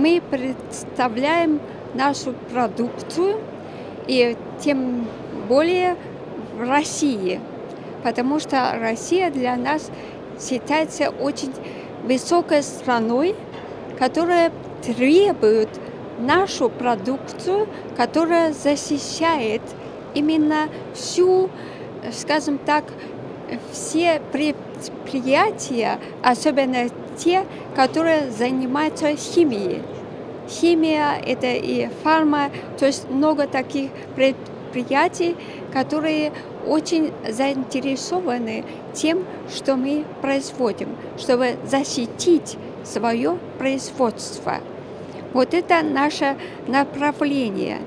мы представляем нашу продукцию, и тем более в России, потому что Россия для нас считается очень высокой страной, которая требует нашу продукцию, которая защищает именно всю, скажем так, все предприятия, особенно те, которые занимаются химией. Химия – это и фарма, то есть много таких предприятий, которые очень заинтересованы тем, что мы производим, чтобы защитить свое производство. Вот это наше направление.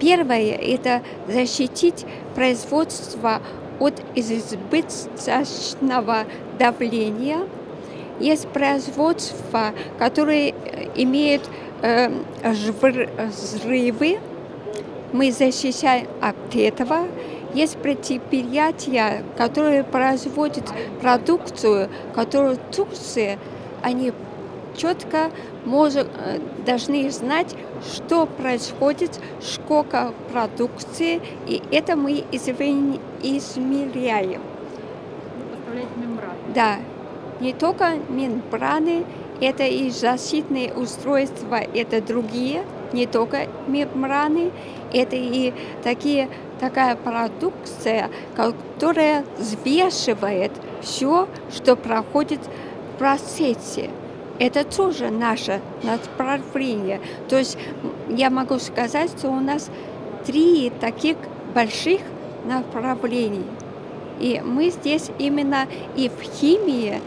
Первое – это защитить производство от избыточного давления. Есть производства, которые имеют э, взрывы, мы защищаем от этого. Есть предприятия, которые производят продукцию, которую Турция, они четко может, э, должны знать, что происходит, сколько продукции, и это мы измеряем. Да, не только мембраны, это и защитные устройства, это другие, не только мембраны, это и такие, такая продукция, которая взвешивает все, что проходит в процессе. Это тоже наше направление. То есть я могу сказать, что у нас три таких больших направлений. И мы здесь именно и в химии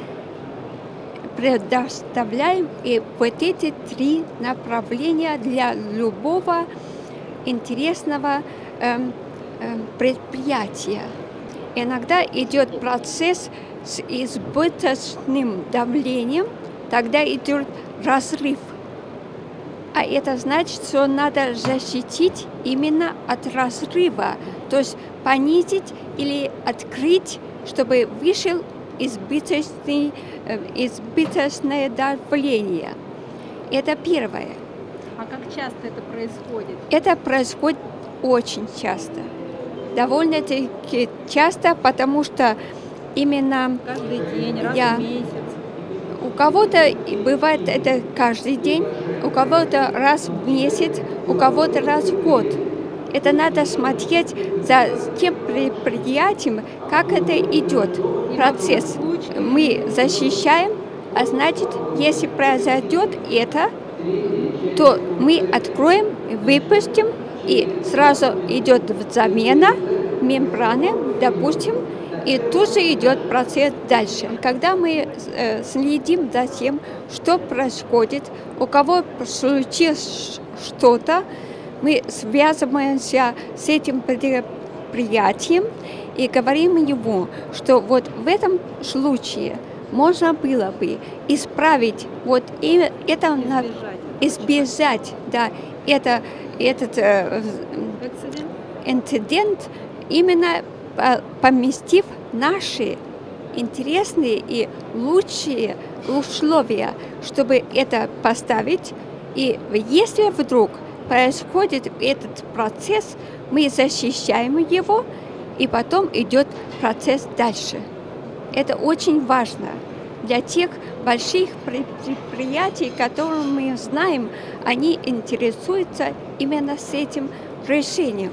предоставляем и вот эти три направления для любого интересного э, э, предприятия. Иногда идет процесс с избыточным давлением – тогда идет разрыв. А это значит, что надо защитить именно от разрыва, то есть понизить или открыть, чтобы вышел избыточный, э, избыточное давление. Это первое. А как часто это происходит? Это происходит очень часто. Довольно-таки часто, потому что именно... Каждый день, раз я, в месяц. У кого-то бывает это каждый день, у кого-то раз в месяц, у кого-то раз в год. Это надо смотреть за тем предприятием, как это идет, процесс. Мы защищаем, а значит, если произойдет это, то мы откроем, выпустим, и сразу идет замена мембраны, допустим, и тут же идет процесс дальше. Когда мы э, следим за тем, что происходит, у кого случилось что-то, мы связываемся с этим предприятием и говорим ему, что вот в этом случае можно было бы исправить вот это избежать, избежать да, это, этот э, инцидент именно поместив наши интересные и лучшие условия, чтобы это поставить. И если вдруг происходит этот процесс, мы защищаем его, и потом идет процесс дальше. Это очень важно для тех больших предприятий, которые мы знаем, они интересуются именно с этим решением.